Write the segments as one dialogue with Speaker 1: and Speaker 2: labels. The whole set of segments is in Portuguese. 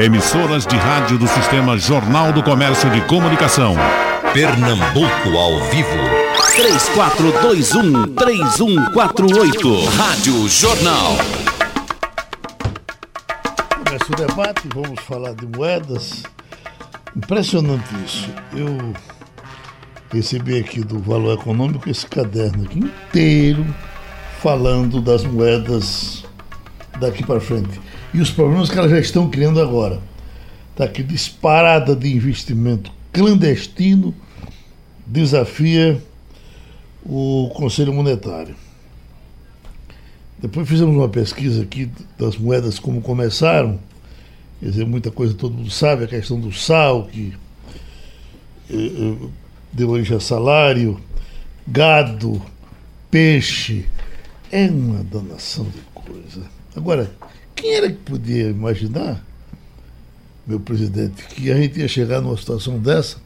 Speaker 1: Emissoras de rádio do Sistema Jornal do Comércio de Comunicação.
Speaker 2: Pernambuco ao vivo.
Speaker 3: 3421-3148.
Speaker 2: Rádio Jornal.
Speaker 4: Começa o debate, vamos falar de moedas. Impressionante isso. Eu recebi aqui do Valor Econômico esse caderno aqui inteiro falando das moedas daqui para frente e os problemas que elas já estão criando agora. Está aqui disparada de investimento clandestino desafia o Conselho Monetário. Depois fizemos uma pesquisa aqui das moedas como começaram. Quer dizer, muita coisa todo mundo sabe, a questão do sal, que eh, deu origem a salário, gado, peixe. É uma danação de coisa. Agora, quem era que podia imaginar, meu presidente, que a gente ia chegar numa situação dessa,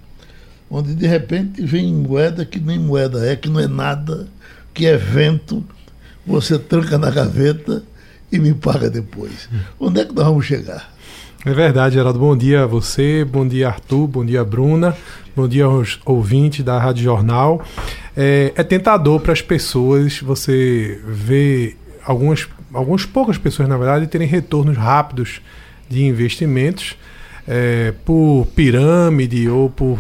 Speaker 4: onde de repente vem moeda que nem moeda é, que não é nada, que é vento, você tranca na gaveta e me paga depois. Onde é que nós vamos chegar?
Speaker 5: É verdade, Geraldo. Bom dia a você, bom dia Arthur, bom dia Bruna, bom dia aos ouvintes da Rádio Jornal. É, é tentador para as pessoas você ver algumas algumas poucas pessoas, na verdade, terem retornos rápidos de investimentos é, por pirâmide ou por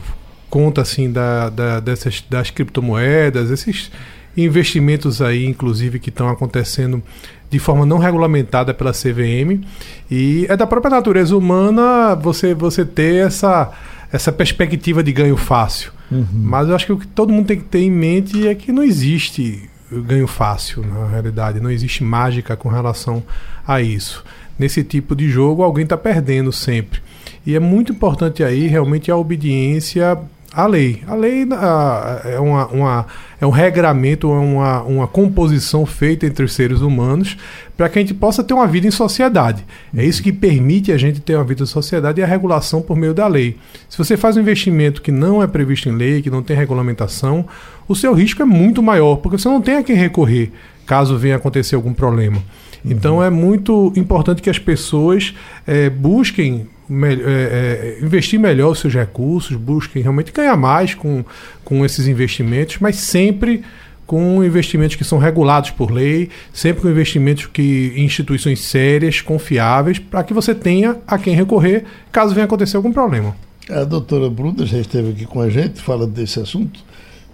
Speaker 5: conta assim da, da, dessas, das criptomoedas, esses investimentos aí, inclusive, que estão acontecendo de forma não regulamentada pela CVM e é da própria natureza humana você você ter essa essa perspectiva de ganho fácil. Uhum. Mas eu acho que o que todo mundo tem que ter em mente é que não existe ganho fácil, na realidade. Não existe mágica com relação a isso. Nesse tipo de jogo, alguém está perdendo sempre. E é muito importante aí realmente a obediência à lei. A lei a, é, uma, uma, é um regramento, é uma, uma composição feita entre os seres humanos para que a gente possa ter uma vida em sociedade. É isso que permite a gente ter uma vida em sociedade e a regulação por meio da lei. Se você faz um investimento que não é previsto em lei, que não tem regulamentação, o seu risco é muito maior, porque você não tem a quem recorrer caso venha acontecer algum problema. Então uhum. é muito importante que as pessoas é, busquem é, é, investir melhor os seus recursos, busquem realmente ganhar mais com, com esses investimentos, mas sempre com investimentos que são regulados por lei, sempre com investimentos que instituições sérias, confiáveis, para que você tenha a quem recorrer caso venha acontecer algum problema.
Speaker 4: A doutora Bruna já esteve aqui com a gente falando desse assunto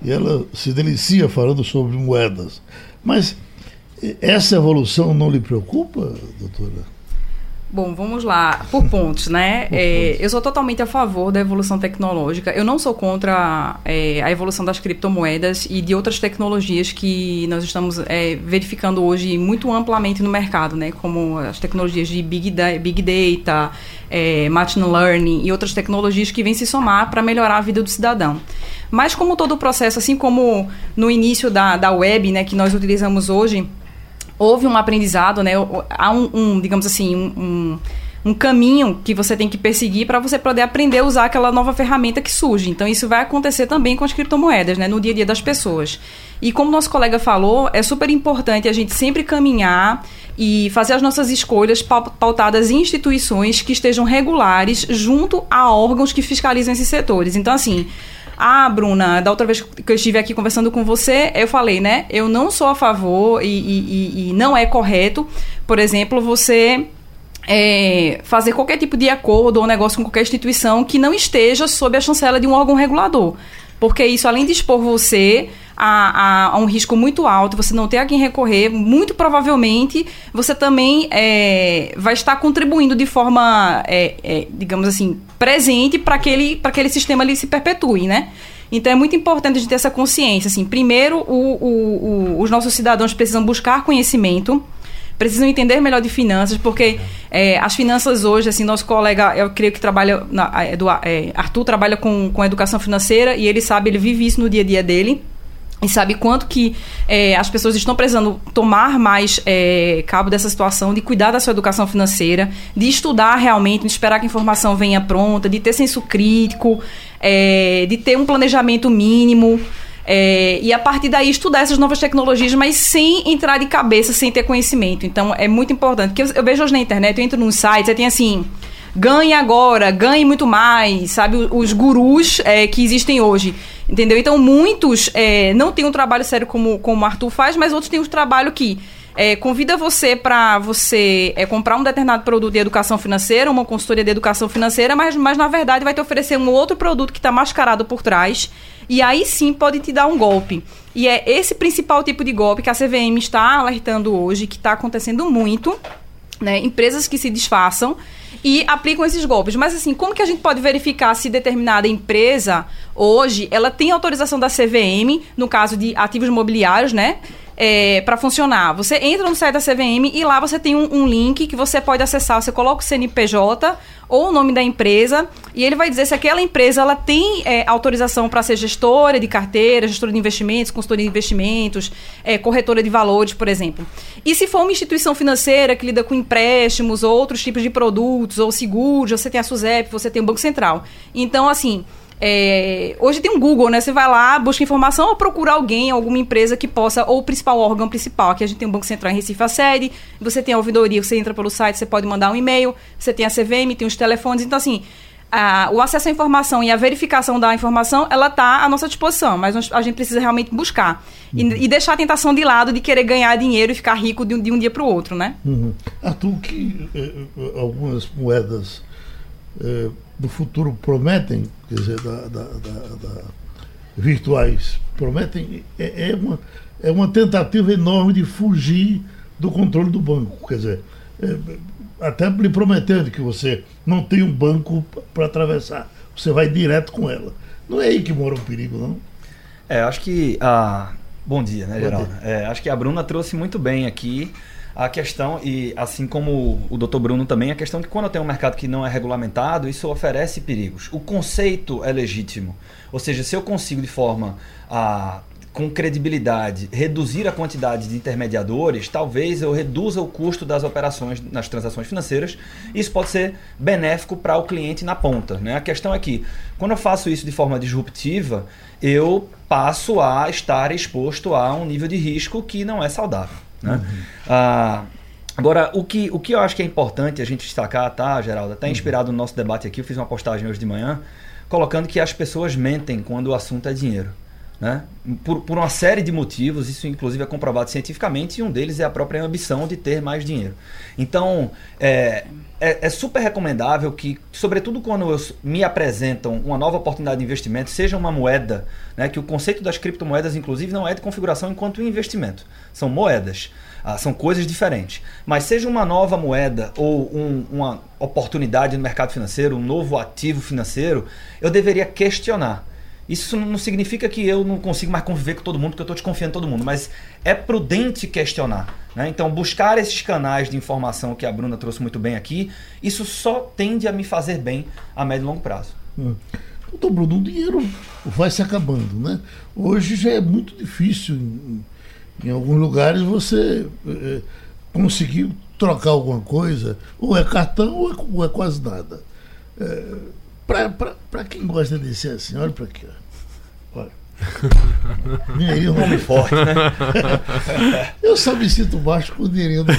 Speaker 4: e ela se delicia falando sobre moedas. Mas essa evolução não lhe preocupa, doutora?
Speaker 6: Bom, vamos lá, por pontos, né? Por é, pontos. Eu sou totalmente a favor da evolução tecnológica. Eu não sou contra é, a evolução das criptomoedas e de outras tecnologias que nós estamos é, verificando hoje muito amplamente no mercado, né? Como as tecnologias de Big, da Big Data, é, Machine Learning e outras tecnologias que vêm se somar para melhorar a vida do cidadão. Mas como todo o processo, assim como no início da, da web, né, que nós utilizamos hoje, houve um aprendizado, né? Há um, um digamos assim, um, um, caminho que você tem que perseguir para você poder aprender a usar aquela nova ferramenta que surge. Então, isso vai acontecer também com as criptomoedas, né? No dia a dia das pessoas. E como nosso colega falou, é super importante a gente sempre caminhar e fazer as nossas escolhas pautadas em instituições que estejam regulares junto a órgãos que fiscalizam esses setores. Então, assim, ah, Bruna, da outra vez que eu estive aqui conversando com você, eu falei, né? Eu não sou a favor e, e, e não é correto, por exemplo, você é, fazer qualquer tipo de acordo ou negócio com qualquer instituição que não esteja sob a chancela de um órgão regulador. Porque isso, além de expor você a, a, a, um risco muito alto, você não ter a quem recorrer, muito provavelmente você também é, vai estar contribuindo de forma, é, é, digamos assim, presente para aquele, aquele sistema ali se perpetue, né? Então é muito importante a gente ter essa consciência. Assim, primeiro, o, o, o, os nossos cidadãos precisam buscar conhecimento precisam entender melhor de finanças, porque é, as finanças hoje, assim, nosso colega, eu creio que trabalha, na, é, Arthur trabalha com, com educação financeira e ele sabe, ele vive isso no dia a dia dele e sabe quanto que é, as pessoas estão precisando tomar mais é, cabo dessa situação, de cuidar da sua educação financeira, de estudar realmente, de esperar que a informação venha pronta, de ter senso crítico, é, de ter um planejamento mínimo. É, e a partir daí estudar essas novas tecnologias, mas sem entrar de cabeça, sem ter conhecimento. Então é muito importante. Porque eu, vejo hoje na internet, eu entro num site, você tem assim ganhe agora, ganhe muito mais, sabe? Os gurus é, que existem hoje. Entendeu? Então, muitos é, não têm um trabalho sério como, como o Arthur faz, mas outros têm um trabalho que é, convida você para você é, comprar um determinado produto de educação financeira, uma consultoria de educação financeira, mas, mas na verdade vai te oferecer um outro produto que está mascarado por trás. E aí sim pode te dar um golpe. E é esse principal tipo de golpe que a CVM está alertando hoje, que está acontecendo muito. Né? Empresas que se disfarçam e aplicam esses golpes. Mas assim, como que a gente pode verificar se determinada empresa hoje ela tem autorização da CVM, no caso de ativos imobiliários, né? é, para funcionar. Você entra no site da CVM e lá você tem um, um, link que você pode acessar. Você coloca o CNPJ ou o nome da empresa e ele vai dizer se aquela empresa ela tem é, autorização para ser gestora de carteira, gestora de investimentos, consultoria de investimentos, é, corretora de valores, por exemplo. E se for uma instituição financeira que lida com empréstimos, outros tipos de produtos, ou seguros, você tem a SUSEP, você tem o Banco Central. Então, assim, é, hoje tem um Google, né? Você vai lá, busca informação ou procura alguém, alguma empresa que possa, ou o principal órgão principal. Aqui a gente tem o Banco Central em Recife, a sede, você tem a ouvidoria, você entra pelo site, você pode mandar um e-mail, você tem a CVM, tem os telefones. Então, assim, a, o acesso à informação e a verificação da informação, ela está à nossa disposição, mas nós, a gente precisa realmente buscar. E, uhum. e, deixar a tentação de lado de querer ganhar dinheiro e ficar rico de um, de um dia para o outro, né?
Speaker 4: Uhum. Arthur, que eh, eh algumas moedas eh, do futuro prometem, quer dizer, da, da, da, virtuais, prometem, é, é, uma, é uma tentativa enorme de fugir do controle do banco. Quer dizer, é, até lhe prometendo que você não tem um banco para atravessar, você vai direto com ela. Não é aí que mora o perigo, não?
Speaker 7: É, acho que. Ah, bom dia, né, Geraldo? É, acho que a Bruna trouxe muito bem aqui a questão, e assim como o Dr. Bruno também, a questão que quando tem um mercado que não é regulamentado, isso oferece perigos. O conceito é legítimo. Ou seja, se eu consigo de forma a com credibilidade, reduzir a quantidade de intermediadores, talvez eu reduza o custo das operações nas transações financeiras. Isso pode ser benéfico para o cliente na ponta. Né? A questão é que, quando eu faço isso de forma disruptiva, eu passo a estar exposto a um nível de risco que não é saudável. Né? Uhum. Ah, agora, o que, o que eu acho que é importante a gente destacar, tá, Geraldo? Até uhum. inspirado no nosso debate aqui, eu fiz uma postagem hoje de manhã, colocando que as pessoas mentem quando o assunto é dinheiro. Né? Por, por uma série de motivos, isso inclusive é comprovado cientificamente, e um deles é a própria ambição de ter mais dinheiro. Então, é, é, é, super recomendável que, sobretudo quando me apresentam uma nova oportunidade de investimento, seja uma moeda, né, que o conceito das criptomoedas, inclusive, não é de configuração enquanto investimento, são moedas. Ah, são coisas diferentes. Mas seja uma nova moeda ou um, uma oportunidade no mercado financeiro, um novo ativo financeiro, eu deveria questionar. Isso não significa que eu não consigo mais conviver com todo mundo, porque eu estou desconfiando de todo mundo, mas é prudente questionar. Né? Então, buscar esses canais de informação que a Bruna trouxe muito bem aqui, isso só tende a me fazer bem a médio e longo prazo.
Speaker 4: Hum. Doutor Bruno, o dinheiro vai se acabando. Né? Hoje já é muito difícil, em, em alguns lugares, você é, conseguir trocar alguma coisa, ou é cartão ou é, ou é quase nada. É, para quem gosta de ser assim, olha para aqui. Ó. Olha. Dinheirinho um homem forte, né? Eu só me sinto baixo com o dinheirinho do.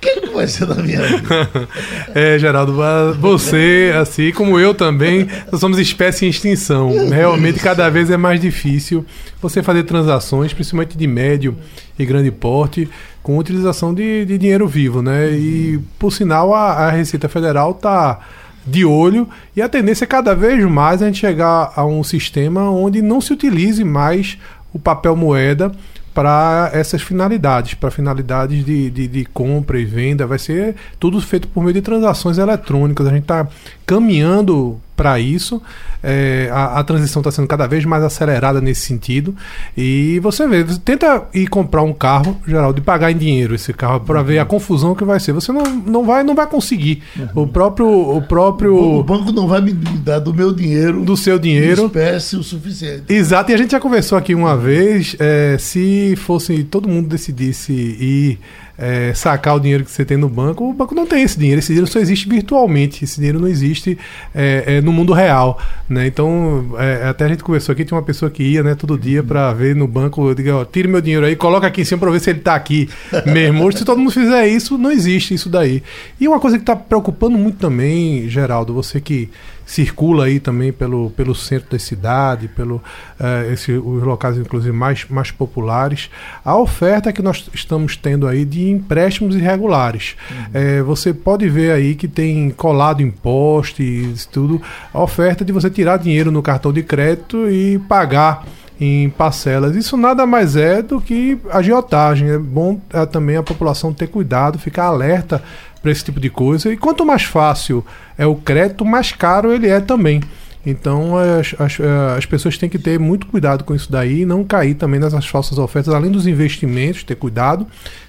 Speaker 4: Quem que vai ser da minha vida?
Speaker 5: É, Geraldo, você, assim como eu também, nós somos espécie em extinção. Realmente, cada vez é mais difícil você fazer transações, principalmente de médio e grande porte, com utilização de, de dinheiro vivo, né? E, por sinal, a, a Receita Federal está de olho e a tendência é cada vez mais a gente chegar a um sistema onde não se utilize mais o papel moeda para essas finalidades, para finalidades de, de, de, compra e venda, vai ser tudo feito por meio de transações eletrônicas. A gente está caminhando para isso. É, a, a, transição está sendo cada vez mais acelerada nesse sentido. E você vê, você tenta ir comprar um carro, geral, de pagar em dinheiro esse carro para uhum. ver a confusão que vai ser. Você não, não, vai, não vai conseguir. Uhum. O próprio. O próprio.
Speaker 4: O banco não vai me dar do meu dinheiro.
Speaker 5: Do seu dinheiro.
Speaker 4: espécie o suficiente.
Speaker 5: Exato, e a gente já conversou aqui uma vez. É, se fosse todo mundo decidisse ir é, sacar o dinheiro que você tem no banco, o banco não tem esse dinheiro. Esse dinheiro só existe virtualmente. Esse dinheiro não existe é, é, no mundo real. Né? Então, é, até a gente conversou aqui, tinha uma pessoa que ia né, todo dia para ver no banco, eu digo, ó, tire meu dinheiro aí, coloca aqui em cima para ver se ele está aqui mesmo. se todo mundo fizer isso, não existe isso daí. E uma coisa que está preocupando muito também, Geraldo, você que circula aí também pelo, pelo centro da cidade, pelo uh, esse, os locais inclusive mais, mais populares, a oferta que nós estamos tendo aí de empréstimos irregulares. Uhum. É, você pode ver aí que tem colado em postes, tudo, a oferta de você tirar dinheiro no cartão de crédito e pagar em parcelas. Isso nada mais é do que agiotagem. É bom é, também a população ter cuidado, ficar alerta para esse tipo de coisa. E quanto mais fácil é o crédito, mais caro ele é também. Então as, as, as, pessoas têm que ter muito cuidado com isso daí e não cair também nessas falsas ofertas, além dos investimentos, ter cuidado.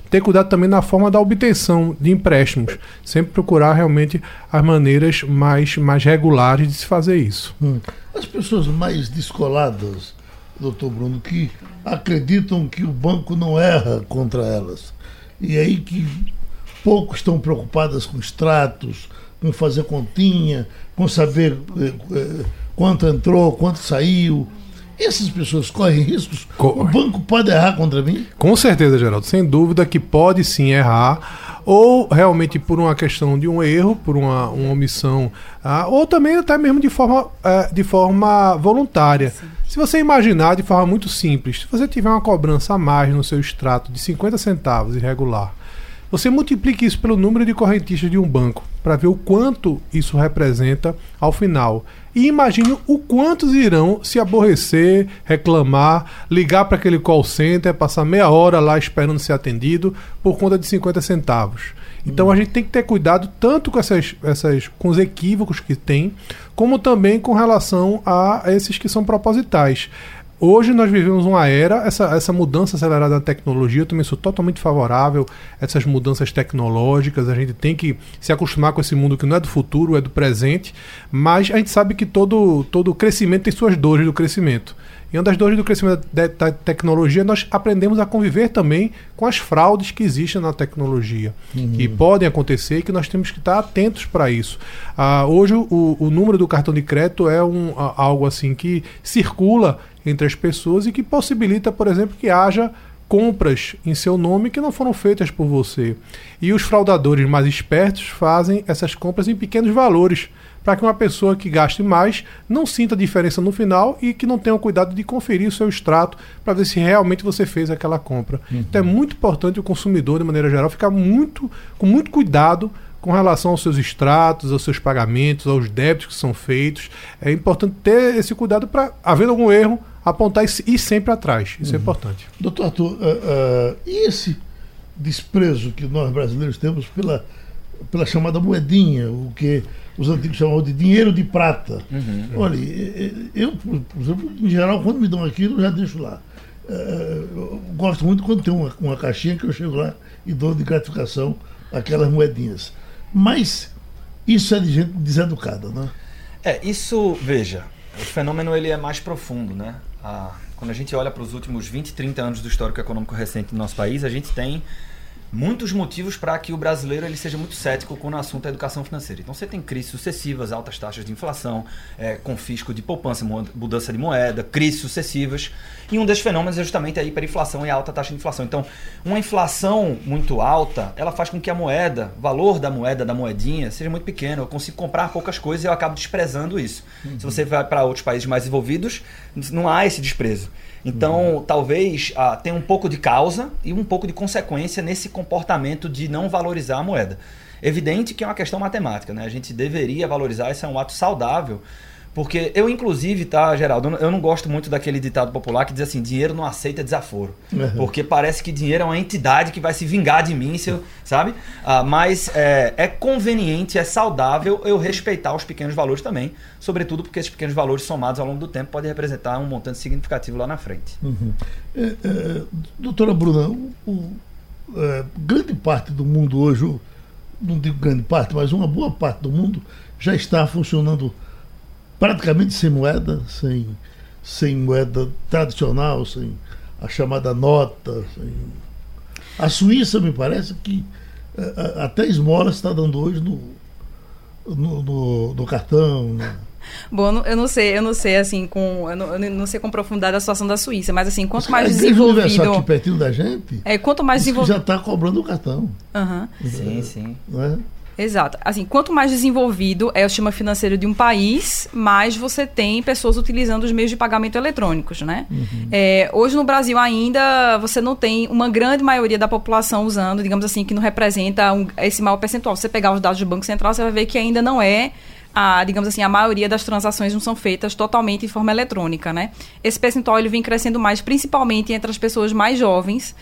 Speaker 5: Ter cuidado também na forma da obtenção de empréstimos. Sempre procurar realmente as maneiras mais, mais regulares de se fazer isso. Hum.
Speaker 4: As pessoas mais descoladas, doutor Bruno, que acreditam que o banco não erra contra elas. E aí que pouco estão preocupadas com extratos, com fazer continha, com saber eh, eh, quanto entrou, quanto saiu. Essas pessoas correm riscos. Corre. O banco pode errar contra mim?
Speaker 5: Com certeza, Geraldo. Sem dúvida que pode sim errar. Ou realmente por uma questão de um erro, por uma, uma omissão, ah, ou também até mesmo de forma, eh, de forma voluntária. Sim. Se você imaginar de forma muito simples, se você tiver uma cobrança a mais no seu extrato de 50 centavos irregular, você multiplique isso pelo número de correntistas de um banco para ver o quanto isso representa ao final. E imagine o quantos irão se aborrecer, reclamar, ligar para aquele call center, passar meia hora lá esperando ser atendido por conta de 50 centavos. Então a gente tem que ter cuidado tanto com essas, essas com os equívocos que tem, como também com relação a esses que são propositais. Hoje nós vivemos uma era, essa, essa mudança acelerada da tecnologia, eu também sou totalmente favorável a essas mudanças tecnológicas. A gente tem que se acostumar com esse mundo que não é do futuro, é do presente, mas a gente sabe que todo, todo crescimento tem suas dores do crescimento. E uma das dores do crescimento da tecnologia, nós aprendemos a conviver também com as fraudes que existem na tecnologia, uhum. que podem acontecer e que nós temos que estar atentos para isso. Ah, hoje, o, o, número do cartão de crédito é um, algo assim que circula entre as pessoas e que possibilita, por exemplo, que haja compras em seu nome que não foram feitas por você. E os fraudadores mais espertos fazem essas compras em pequenos valores para que uma pessoa que gaste mais não sinta diferença no final e que não tenha o cuidado de conferir o seu extrato para ver se realmente você fez aquela compra. Uhum. Então é muito importante o consumidor, de maneira geral, ficar muito, com muito cuidado com relação aos seus extratos, aos seus pagamentos, aos débitos que são feitos. É importante ter esse cuidado para, havendo algum erro, apontar e ir sempre atrás. Isso é uhum. é importante.
Speaker 4: Doutor Arthur, uh, uh, e esse desprezo que nós brasileiros temos pela, pela chamada moedinha, o que os antigos chamavam de dinheiro de prata. Uhum. Olha, eu, por exemplo, em geral, quando me dão aquilo, eu já deixo lá. É, eu gosto muito quando tem uma, uma caixinha que eu chego lá e dou de gratificação aquelas moedinhas. Mas isso é de gente deseducada, né?
Speaker 7: É, isso, veja, o fenômeno ele é mais profundo, né? Ah, quando a gente olha para os últimos 20, 30 anos do histórico econômico recente do nosso país, a gente tem muitos motivos para que o brasileiro ele seja muito cético quando o assunto é educação financeira. Então você tem crises sucessivas, altas taxas de inflação, é, confisco de poupança, mudança de moeda, crises sucessivas. E um desses fenômenos é justamente a hiperinflação e a alta taxa de inflação. Então, uma inflação muito alta, ela faz com que a moeda, o valor da moeda, da moedinha, seja muito pequeno. Eu consigo comprar poucas coisas e eu acabo desprezando isso. Uhum. Se você vai para outros países mais desenvolvidos, não há esse desprezo. Então, uhum. talvez ah, tenha um pouco de causa e um pouco de consequência nesse comportamento de não valorizar a moeda. Evidente que é uma questão matemática, né? A gente deveria valorizar, isso é um ato saudável porque eu, inclusive, tá, Geraldo, eu não gosto muito daquele ditado popular que diz assim: dinheiro não aceita desaforo. Uhum. Porque parece que dinheiro é uma entidade que vai se vingar de mim, se eu, sabe? Ah, mas é, é, conveniente, é saudável eu respeitar os pequenos valores também. Sobretudo porque esses pequenos valores somados ao longo do tempo podem representar um montante significativo lá na frente.
Speaker 4: Uhum. É, é, doutora Bruna, o, o, é, grande parte do mundo hoje, não digo grande parte, mas uma boa parte do mundo já está funcionando praticamente sem moeda, sem, sem moeda tradicional, sem a chamada nota. Sem... A Suíça, me parece que eh, até esmola está dando hoje no, no, no, no cartão. No...
Speaker 6: Bom, eu não sei, eu não sei assim com, eu não, eu não sei com profundidade a situação da Suíça, mas assim, quanto mais desenvolvido,
Speaker 4: aqui pertinho da gente,
Speaker 6: é, quanto mais desenvolvido,
Speaker 4: já está cobrando o cartão.
Speaker 6: Aham.
Speaker 7: Sim, sim.
Speaker 4: Não é?
Speaker 6: Exato. Assim, quanto mais desenvolvido é o sistema financeiro de um país, mais você tem pessoas utilizando os meios de pagamento eletrônicos, né? É, hoje no Brasil ainda você não tem uma grande maioria da população usando, digamos assim, que não representa um- esse maior percentual. Se você pegar os dados do Banco Central, você vai ver que ainda não é a, digamos assim, a maioria das transações não são feitas totalmente de forma eletrônica, né? Esse percentual ele vem crescendo mais, principalmente entre as pessoas mais jovens,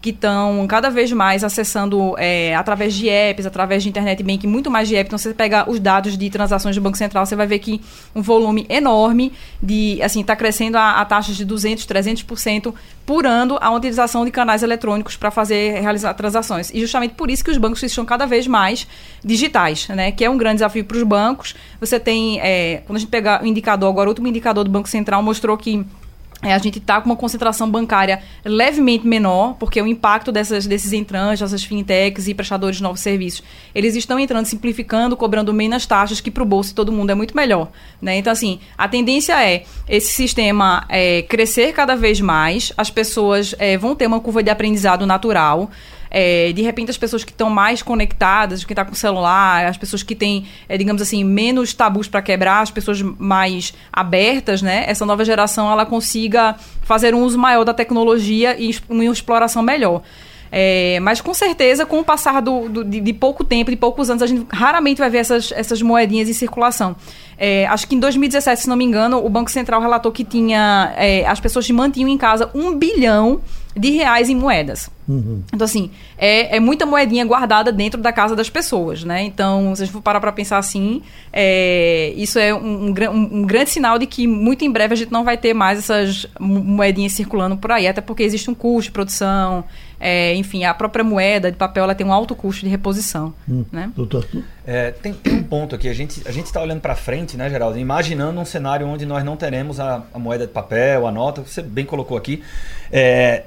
Speaker 6: que estão cada vez mais acessando é, através de apps, através de internet banking, muito mais de app. Então, você pega os dados de transações do Banco Central, você vai ver que um volume enorme de, assim, está crescendo a, a taxas de 200, 300% por ano a utilização de canais eletrônicos para fazer, realizar transações. E justamente por isso que os bancos estão cada vez mais digitais, né? Que é um grande desafio para os bancos. Você tem, é, quando a gente pegar o indicador, agora o último indicador do Banco Central mostrou que é, a gente está com uma concentração bancária levemente menor, porque o impacto dessas, desses entrantes, dessas fintechs e prestadores de novos serviços, eles estão entrando simplificando, cobrando menos taxas, que para o bolso de todo mundo é muito melhor. Né? Então, assim, a tendência é esse sistema é, crescer cada vez mais, as pessoas é, vão ter uma curva de aprendizado natural. É, de repente as pessoas que estão mais conectadas, quem está com celular, as pessoas que têm, é, digamos assim, menos tabus para quebrar, as pessoas mais abertas, né? Essa nova geração ela consiga fazer um uso maior da tecnologia e uma exploração melhor. É, mas com certeza, com o passar do, do- de, de pouco tempo, de poucos anos, a gente raramente vai ver essas, essas moedinhas em circulação. É, acho que em 2017, se não me engano, o Banco Central relatou que tinha é, as pessoas mantinham em casa um bilhão de reais em moedas. Então, assim, é, é muita moedinha guardada dentro da casa das pessoas, né? Então, se a gente for parar para pensar assim, é, isso é um, um um- grande sinal de que muito em breve a gente não vai ter mais essas mo- moedinhas circulando por aí, até porque existe um custo de produção, é, enfim, a própria moeda de papel ela tem um alto custo de reposição, né?
Speaker 4: Doutor?
Speaker 7: É, tem, tem um ponto aqui, a gente a está olhando para frente, né, Geraldo? Imaginando um cenário onde nós não teremos a, a moeda de papel, a nota, você bem colocou aqui. É,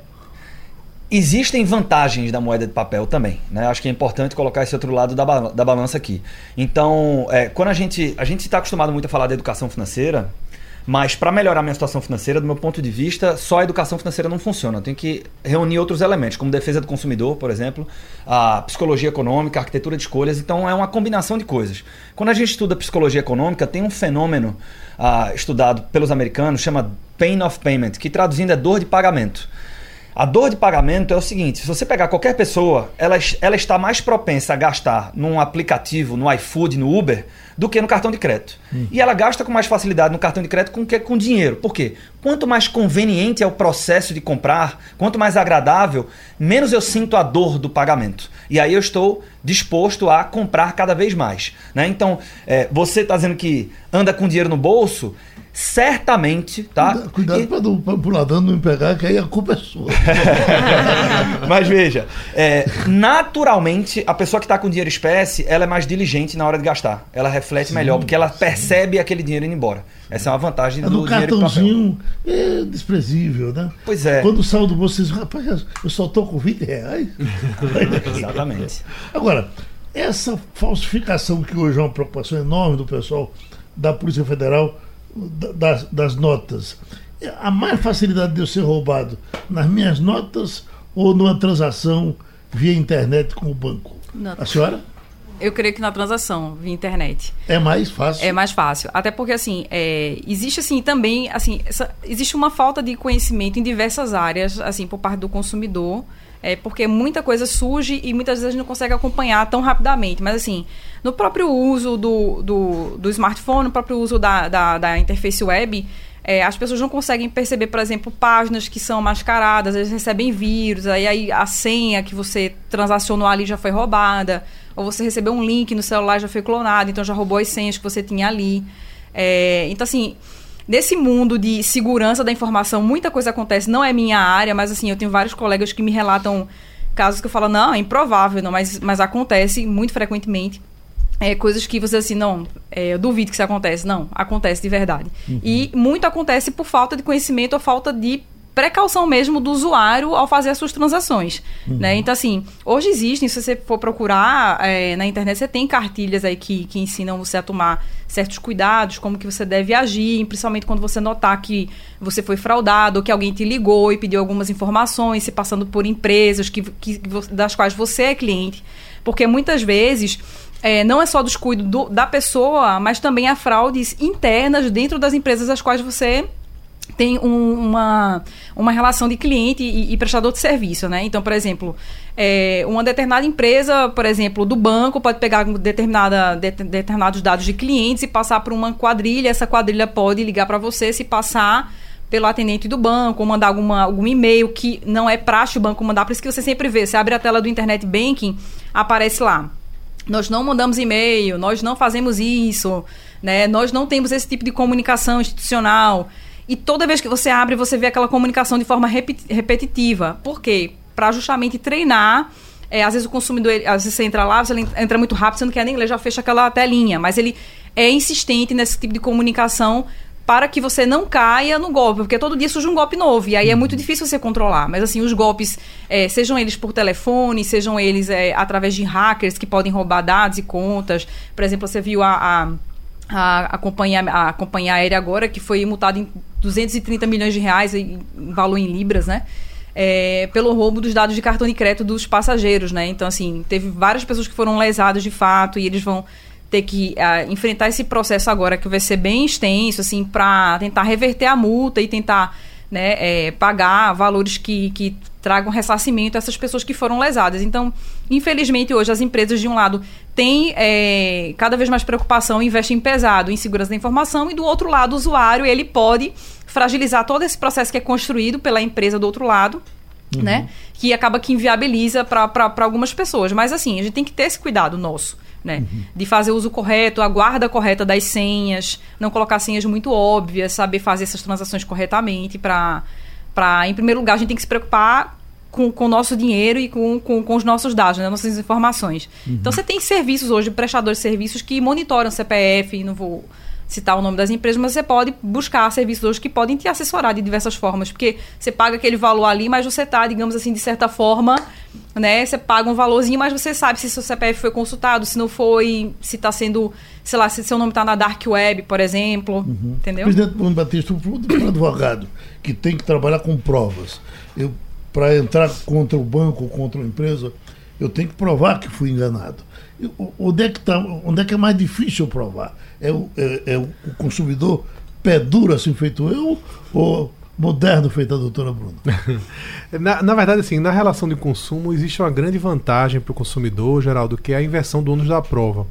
Speaker 7: Existem vantagens da moeda de papel também, né? Acho que é importante colocar esse outro lado da, ba- da balança aqui. Então, é, quando a gente a gente está acostumado muito a falar da educação financeira, mas para melhorar minha situação financeira, do meu ponto de vista, só a educação financeira não funciona. Eu tenho que reunir outros elementos, como defesa do consumidor, por exemplo, a psicologia econômica, a arquitetura de escolhas. Então, é uma combinação de coisas. Quando a gente estuda psicologia econômica, tem um fenômeno ah, estudado pelos americanos, chama pain of payment, que traduzindo é dor de pagamento. A dor de pagamento é o seguinte: se você pegar qualquer pessoa, ela, ela está mais propensa a gastar num aplicativo, no iFood, no Uber, do que no cartão de crédito. E ela gasta com mais facilidade no cartão de crédito com que com dinheiro. Por quê? Quanto mais conveniente é o processo de comprar, quanto mais agradável, menos eu sinto a dor do pagamento. E aí eu estou disposto a comprar cada vez mais. Né? Então, é, você está dizendo que anda com dinheiro no bolso, certamente, tá?
Speaker 4: Cuida- Cuidado
Speaker 7: E-
Speaker 4: para não ladrão não me pegar, que aí a culpa é sua.
Speaker 7: Mas veja, é, naturalmente, a pessoa que está com dinheiro espécie, ela é mais diligente na hora de gastar. Ela reflete melhor, porque ela percebe aquele dinheiro indo embora. Essa é uma vantagem
Speaker 4: É
Speaker 7: do
Speaker 4: no
Speaker 7: dinheiro
Speaker 4: cartãozinho é desprezível, né?
Speaker 7: Pois é.
Speaker 4: Quando sai do bolso, você diz, rapaz, eu só estou com 20 reais.
Speaker 7: Exatamente.
Speaker 4: Agora, essa falsificação que hoje é uma preocupação enorme do pessoal da Polícia Federal, das, das notas, há mais facilidade de eu ser roubado nas minhas notas ou numa transação via internet com o banco?
Speaker 6: Não.
Speaker 4: A senhora?
Speaker 6: Eu creio que na transação via internet.
Speaker 4: É mais fácil.
Speaker 6: É mais fácil. Até porque, assim, é, existe, assim, também, assim, essa- existe uma falta de conhecimento em diversas áreas, assim, por parte do consumidor, é, porque muita coisa surge e muitas vezes a gente não consegue acompanhar tão rapidamente. Mas, assim, no próprio uso do, do, do smartphone, no próprio uso da, da, da interface web, é, as pessoas não conseguem perceber, por exemplo, páginas que são mascaradas, eles recebem vírus, aí, aí a senha que você transacionou ali já foi roubada, ou você recebeu um link no celular já foi clonado, então já roubou as senhas que você tinha ali. É, então, assim, nesse mundo de segurança da informação, muita coisa acontece, não é minha área, mas assim, eu tenho vários colegas que me relatam casos que eu falo, não, é improvável, não, mas, mas acontece muito frequentemente é, coisas que você assim, não, é, eu duvido que isso acontece. Não, acontece de verdade. E muito acontece por falta de conhecimento ou falta de precaução mesmo do usuário ao fazer as suas transações. Né? Então, assim, hoje existem, se você for procurar é, na internet, você tem cartilhas aí que, que ensinam você a tomar certos cuidados, como que você deve agir, principalmente quando você notar que você foi fraudado, ou que alguém te ligou e pediu algumas informações, se passando por empresas que, que, das quais você é cliente. Porque muitas vezes é, não é só descuido do, da pessoa, mas também há fraudes internas dentro das empresas às quais você tem um, uma, uma relação de cliente e, e, prestador de serviço, né? Então, por exemplo, é, uma determinada empresa, por exemplo, do banco, pode pegar determinada, de, determinados dados de clientes e passar por uma quadrilha. Essa quadrilha pode ligar para você se passar pelo atendente do banco, ou mandar alguma, algum e-mail que não é praxe o banco mandar. Por isso que você sempre vê, você abre a tela do Internet Banking, aparece lá nós não mandamos e-mail, nós não fazemos isso, né? Nós não temos esse tipo de comunicação institucional. E toda vez que você abre, você vê aquela comunicação de forma repetitiva. Por quê? Para justamente treinar. É, às vezes o consumidor, às vezes você entra lá, você entra muito rápido, você não quer nem já fecha aquela telinha. Mas ele é insistente nesse tipo de comunicação para que você não caia no golpe, porque todo dia surge um golpe novo, e aí é muito difícil você controlar. Mas assim, os golpes, é, sejam eles por telefone, sejam eles é, através de hackers que podem roubar dados e contas. Por exemplo, você viu a, a a, a, companhia, a companhia aérea agora, que foi multada em 230 milhões de reais, em valor em libras, né? É, pelo roubo dos dados de cartão de crédito dos passageiros, né? Então, assim, teve várias pessoas que foram lesadas de fato e eles vão ter que uh, enfrentar esse processo agora que vai ser bem extenso, assim, para tentar reverter a multa e tentar né, é, pagar valores que, que tragam ressarcimento a essas pessoas que foram lesadas. Então, infelizmente, hoje as empresas, de um lado, têm é, cada vez mais preocupação, investem pesado em segurança da informação, e do outro lado, o usuário ele pode fragilizar todo esse processo que é construído pela empresa do outro lado, uhum. né? Que acaba que inviabiliza para algumas pessoas. Mas assim, a gente tem que ter esse cuidado nosso né? Uhum. De fazer o uso correto, a guarda correta das senhas, não colocar senhas muito óbvias, saber fazer essas transações corretamente para para em primeiro lugar a gente tem que se preocupar com, com o nosso dinheiro e com, com, com os nossos dados, né, nossas informações. Uhum. Então você tem serviços hoje, prestadores de serviços que monitoram CPF, não vou citar o nome das empresas, mas você pode buscar serviços hoje que podem te assessorar de diversas formas, porque você paga aquele valor ali, mas você está, digamos assim, de certa forma, né? Você paga um valorzinho, mas você sabe se seu CPF foi consultado, se não foi, se está sendo, sei lá, se seu nome está na Dark Web, por exemplo, uhum. entendeu?
Speaker 4: Presidente Bruno Batista, um advogado que tem que trabalhar com provas. Eu, para entrar contra o banco, contra a empresa, eu tenho que provar que fui enganado. Onde é que, tá, onde é, que é mais difícil provar? É o, é, é o consumidor pé duro, assim feito eu, ou moderno feito a doutora Bruna?
Speaker 5: na, na, verdade, assim, na relação de consumo existe uma grande vantagem para o consumidor, Geraldo, que é a inversão do ônus da prova.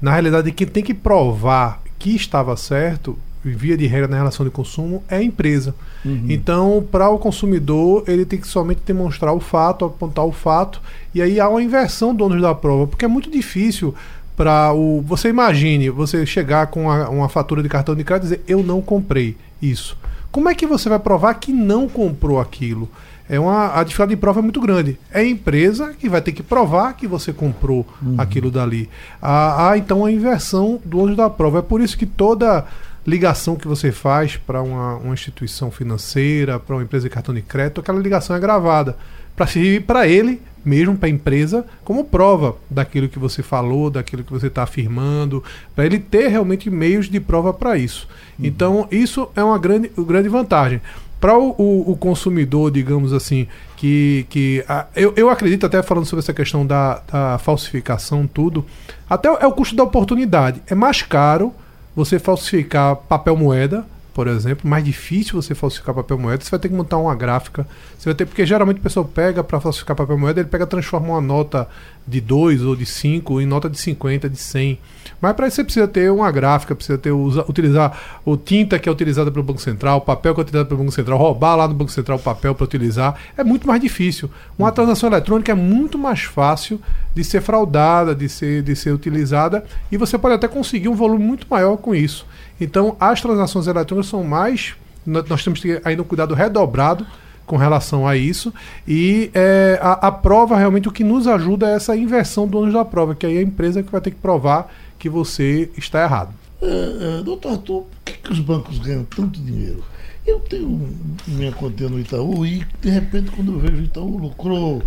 Speaker 5: Na realidade, quem tem que provar que estava certo via de regra na relação de consumo é a empresa. Uhum. Então, para o consumidor, ele tem que somente demonstrar o fato, apontar o fato, e aí há uma inversão do ônus da prova, porque é muito difícil para o. Você imagine você chegar com a, uma fatura de cartão de crédito e dizer eu não comprei isso. Como é que você vai provar que não comprou aquilo? É uma, a dificuldade de prova é muito grande. É a empresa que vai ter que provar que você comprou uhum. aquilo dali. Há, há então a inversão do ônus da prova. É por isso que toda ligação que você faz para uma, uma, instituição financeira, para uma empresa de cartão de crédito, aquela ligação é gravada para servir para ele mesmo para a empresa como prova daquilo que você falou, daquilo que você está afirmando, para ele ter realmente meios de prova para isso. Uhum. Então isso é uma grande, grande vantagem. Para o, o, o, consumidor, digamos assim, que, que a, eu, eu acredito, até falando sobre essa questão da, da falsificação, tudo, até é o custo da oportunidade. É mais caro você falsificar papel moeda, por exemplo, mais difícil você falsificar papel moeda, você vai ter que montar uma gráfica. Você vai ter, porque geralmente a pessoa pega para falsificar papel moeda, ele pega transforma uma nota de 2 ou de 5 em nota de 50, de 100. Mas para isso você precisa ter uma gráfica, precisa ter usa, utilizar o tinta que é utilizada pelo Banco Central, o papel que é utilizado pelo Banco Central, roubar lá no Banco Central o papel para utilizar, é muito mais difícil. Uma transação eletrônica é muito mais fácil de ser fraudada, de ser, de ser utilizada, e você pode até conseguir um volume muito maior com isso. Então, as transações eletrônicas são mais. Nós temos que ter ainda um cuidado redobrado com relação a isso. E é, a, a, prova, realmente, o que nos ajuda é essa inversão do ônus da prova, que aí é a empresa que vai ter que provar que você está errado.
Speaker 4: É, é, doutor Arthur, por que, que os bancos ganham tanto dinheiro? Eu tenho minha conta no Itaú e, de repente, quando eu vejo o Itaú lucrou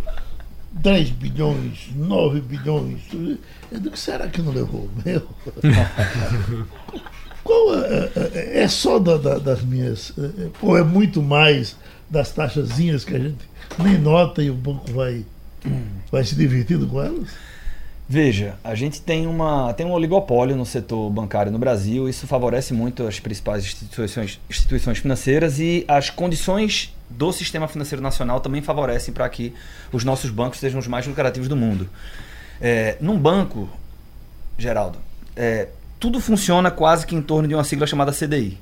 Speaker 4: 10 bilhões, 9 bilhões, eu digo, será que não levou o meu? Qual é, é, é só da, da, das minhas. Ou é muito mais das taxazinhas que a gente nem nota e o banco vai, vai se divertindo com elas?
Speaker 7: Veja, a gente tem, uma, tem um oligopólio no setor bancário no Brasil, isso favorece muito as principais instituições, instituições financeiras e as condições do sistema financeiro nacional também favorecem para que os nossos bancos sejam os mais lucrativos do mundo. É, num banco, Geraldo, é, tudo funciona quase que em torno de uma sigla chamada CDI.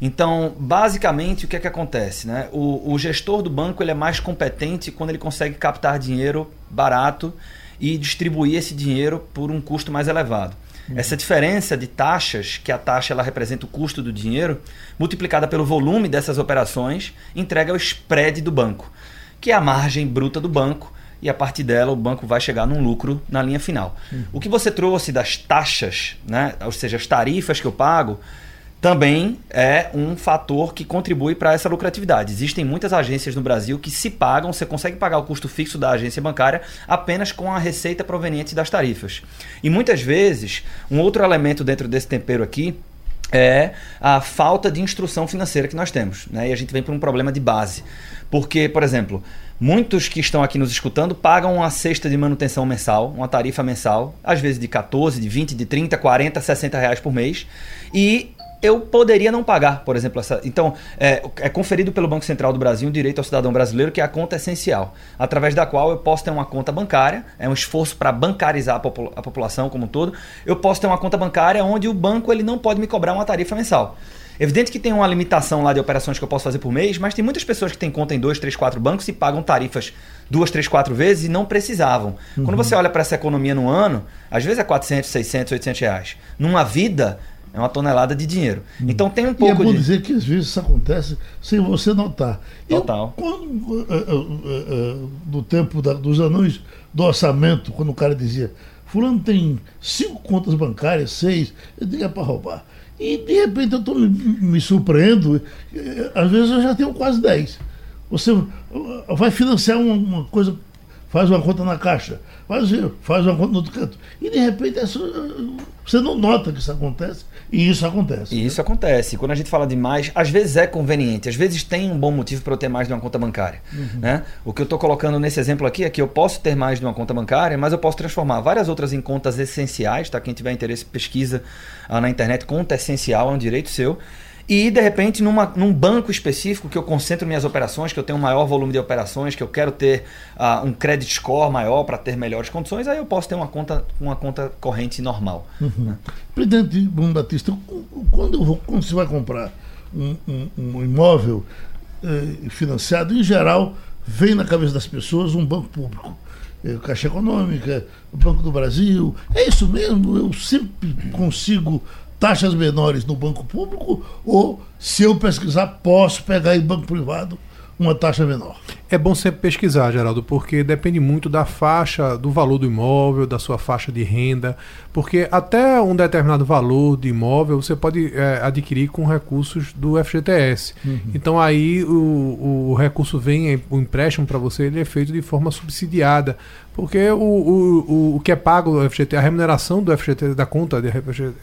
Speaker 7: Então, basicamente, o que é que acontece? Né? O, o gestor do banco ele é mais competente quando ele consegue captar dinheiro barato e distribuir esse dinheiro por um custo mais elevado. Essa diferença de taxas, que a taxa ela representa o custo do dinheiro, multiplicada pelo volume dessas operações, entrega o spread do banco, que é a margem bruta do banco, e a partir dela o banco vai chegar num lucro na linha final. O que você trouxe das taxas, né, ou seja, as tarifas que eu pago, também é um fator que contribui para essa lucratividade. Existem muitas agências no Brasil que se pagam, você consegue pagar o custo fixo da agência bancária apenas com a receita proveniente das tarifas. E muitas vezes, um outro elemento dentro desse tempero aqui é a falta de instrução financeira que nós temos. Né? E a gente vem para um problema de base. Porque, por exemplo, muitos que estão aqui nos escutando pagam uma cesta de manutenção mensal, uma tarifa mensal, às vezes de 14, de 20, de 30, 40, 60 reais por mês. E eu poderia não pagar, por exemplo, essa. Então, é, é, conferido pelo Banco Central do Brasil um direito ao cidadão brasileiro, que é a conta essencial, através da qual eu posso ter uma conta bancária, é um esforço para bancarizar a, popula a, população como um todo. Eu posso ter uma conta bancária onde o banco ele não pode me cobrar uma tarifa mensal. Evidente que tem uma limitação lá de operações que eu posso fazer por mês, mas tem muitas pessoas que têm conta em dois, três, quatro bancos e pagam tarifas duas, três, quatro vezes e não precisavam. Uhum. Quando você olha para essa economia no ano, às vezes é 400, 600, 800 reais. Numa vida, é uma tonelada de dinheiro. Então tem um pouco
Speaker 4: e é bom
Speaker 7: de...
Speaker 4: dizer que às vezes isso acontece sem você notar.
Speaker 7: Total.
Speaker 4: Eu, quando, uh, uh, uh, no tempo da, dos anões do orçamento, quando o cara dizia fulano tem cinco contas bancárias, seis, eu digo é para roubar. E de repente eu tô, me, me surpreendo, às vezes eu já tenho quase dez. Você vai financiar uma, uma coisa, faz uma conta na caixa, faz, faz uma conta no outro canto. E de repente essa, você não nota que isso acontece. E isso acontece.
Speaker 7: E né? isso acontece. Quando a gente fala de mais, às vezes é conveniente, às vezes tem um bom motivo para eu ter mais de uma conta bancária. Uhum. Né? O que eu estou colocando nesse exemplo aqui é que eu posso ter mais de uma conta bancária, mas eu posso transformar várias outras em contas essenciais. Tá? Quem tiver interesse, pesquisa ah, na internet. Conta essencial é um direito seu. E, de repente, numa, num banco específico que eu concentro minhas operações, que eu tenho um maior volume de operações, que eu quero ter uh, um credit score maior para ter melhores condições, aí eu posso ter uma conta, uma conta corrente normal.
Speaker 4: Uhum. Né? Presidente Bruno Batista, quando, vou, quando você vai comprar um, um, um imóvel eh, financiado, em geral, vem na cabeça das pessoas um banco público. Eh, Caixa Econômica, Banco do Brasil. É isso mesmo? Eu sempre consigo taxas menores no banco público ou, se eu pesquisar, posso pegar em banco privado uma taxa menor?
Speaker 5: É bom sempre pesquisar, Geraldo, porque depende muito da faixa, do valor do imóvel, da sua faixa de renda, porque até um determinado valor de imóvel você pode é, adquirir com recursos do FGTS. Uhum. Então aí o, o recurso vem, o empréstimo para você, ele é feito de forma subsidiada, porque o, o, o que é pago do FGTS, a remuneração do FGTS, da conta de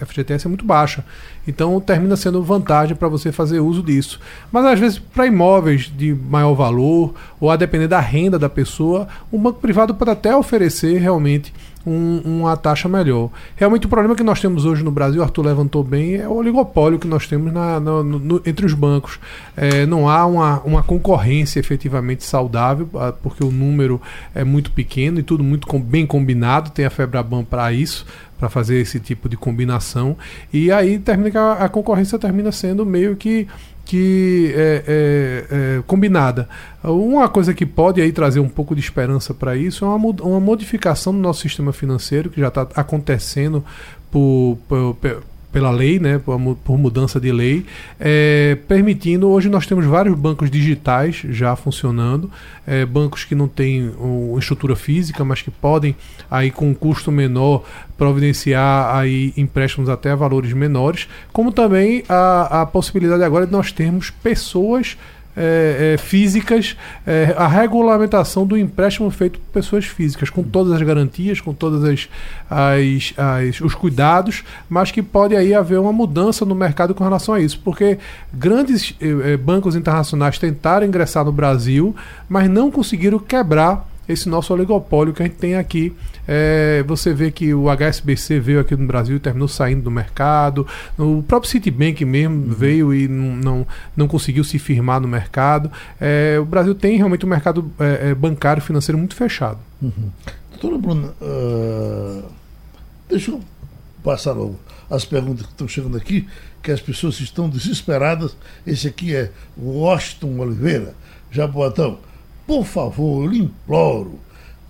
Speaker 5: FGTS é muito baixa. Então termina sendo vantagem para você fazer uso disso. Mas às vezes para imóveis de maior valor, ou a depender da renda da pessoa, um banco privado pode até oferecer realmente um, uma taxa melhor. Realmente o problema que nós temos hoje no Brasil, Arthur levantou bem, é o oligopólio que nós temos na, na, no, entre os bancos. É, não há uma, uma concorrência efetivamente saudável, ah, porque o número é muito pequeno e tudo muito com, bem combinado, tem a Febraban para isso, para fazer esse tipo de combinação. E aí termina a, a concorrência termina sendo meio que que é, é, é, combinada. Uma coisa que pode aí trazer um pouco de esperança para isso é uma, uma modificação do nosso sistema financeiro que já está acontecendo por, por, pela lei, né, por, por mudança de lei, é, permitindo. Hoje nós temos vários bancos digitais já funcionando, é, bancos que não têm estrutura física, mas que podem aí com um custo menor providenciar aí empréstimos até a valores menores, como também a, a possibilidade agora de nós termos pessoas é, é, físicas, é, a regulamentação do empréstimo feito por pessoas físicas, com todas as garantias, com todos as, as, as- os cuidados, mas que pode aí haver uma mudança no mercado com relação a isso, porque grandes eh, eh, bancos internacionais tentaram ingressar no Brasil, mas não conseguiram quebrar esse nosso oligopólio que a gente tem aqui. É, você vê que o HSBC veio aqui no Brasil e terminou saindo do mercado. O próprio Citibank mesmo veio e não, não, não conseguiu se firmar no mercado. É, o Brasil tem realmente um mercado é, é, bancário e financeiro muito fechado.
Speaker 4: Doutora Bruna, ah, deixa eu passar logo as perguntas que estão chegando aqui, que as pessoas estão desesperadas. Esse aqui é Washington Oliveira, Jaboatão. Por favor, eu lhe imploro,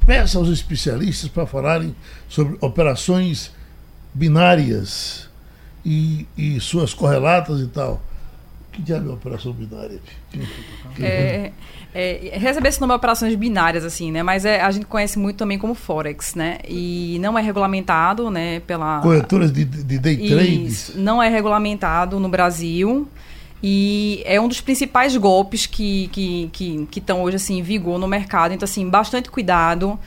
Speaker 4: peça aos especialistas para falarem sobre operações binárias e, e suas correlatas e tal. Que diabo é operação binária?
Speaker 6: É, é, receber esse nome de operações binárias, assim, né? Mas é, a gente conhece muito também como Forex, né? E não é regulamentado, né? Pela...
Speaker 4: Corretoras de, de day trade.
Speaker 6: Isso, não é regulamentado no Brasil. E é um dos principais golpes que estão que, que, que hoje assim, em vigor no mercado. Então, assim, bastante cuidado.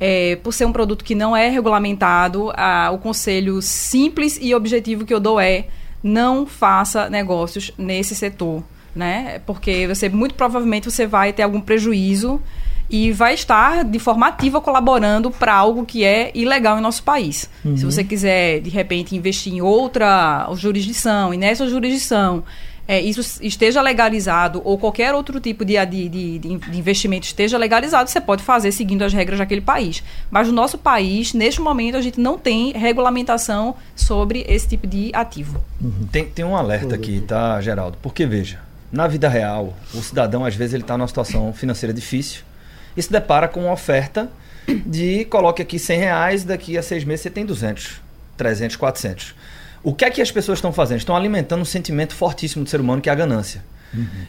Speaker 6: É, por ser um produto que não é regulamentado, a- o conselho simples e objetivo que eu dou é não faça negócios nesse setor, né? Porque você muito provavelmente você vai ter algum prejuízo e vai estar de forma ativa colaborando para algo que é ilegal em nosso país. Se você quiser de repente investir em outra jurisdição e nessa jurisdição é, isso esteja legalizado ou qualquer outro tipo de, de, de, de investimento esteja legalizado, você pode fazer seguindo as regras daquele país. Mas no nosso país, neste momento, a gente não tem regulamentação sobre esse tipo de ativo.
Speaker 7: Tem, tem um alerta aqui, tá, Geraldo? Porque, veja, na vida real, o cidadão, às vezes, ele está numa situação financeira difícil e se depara com uma oferta de coloque aqui 100 reais, daqui a seis meses você tem 200, 300, 400. O que é que as pessoas estão fazendo? Estão alimentando um sentimento fortíssimo do ser humano, que é a ganância.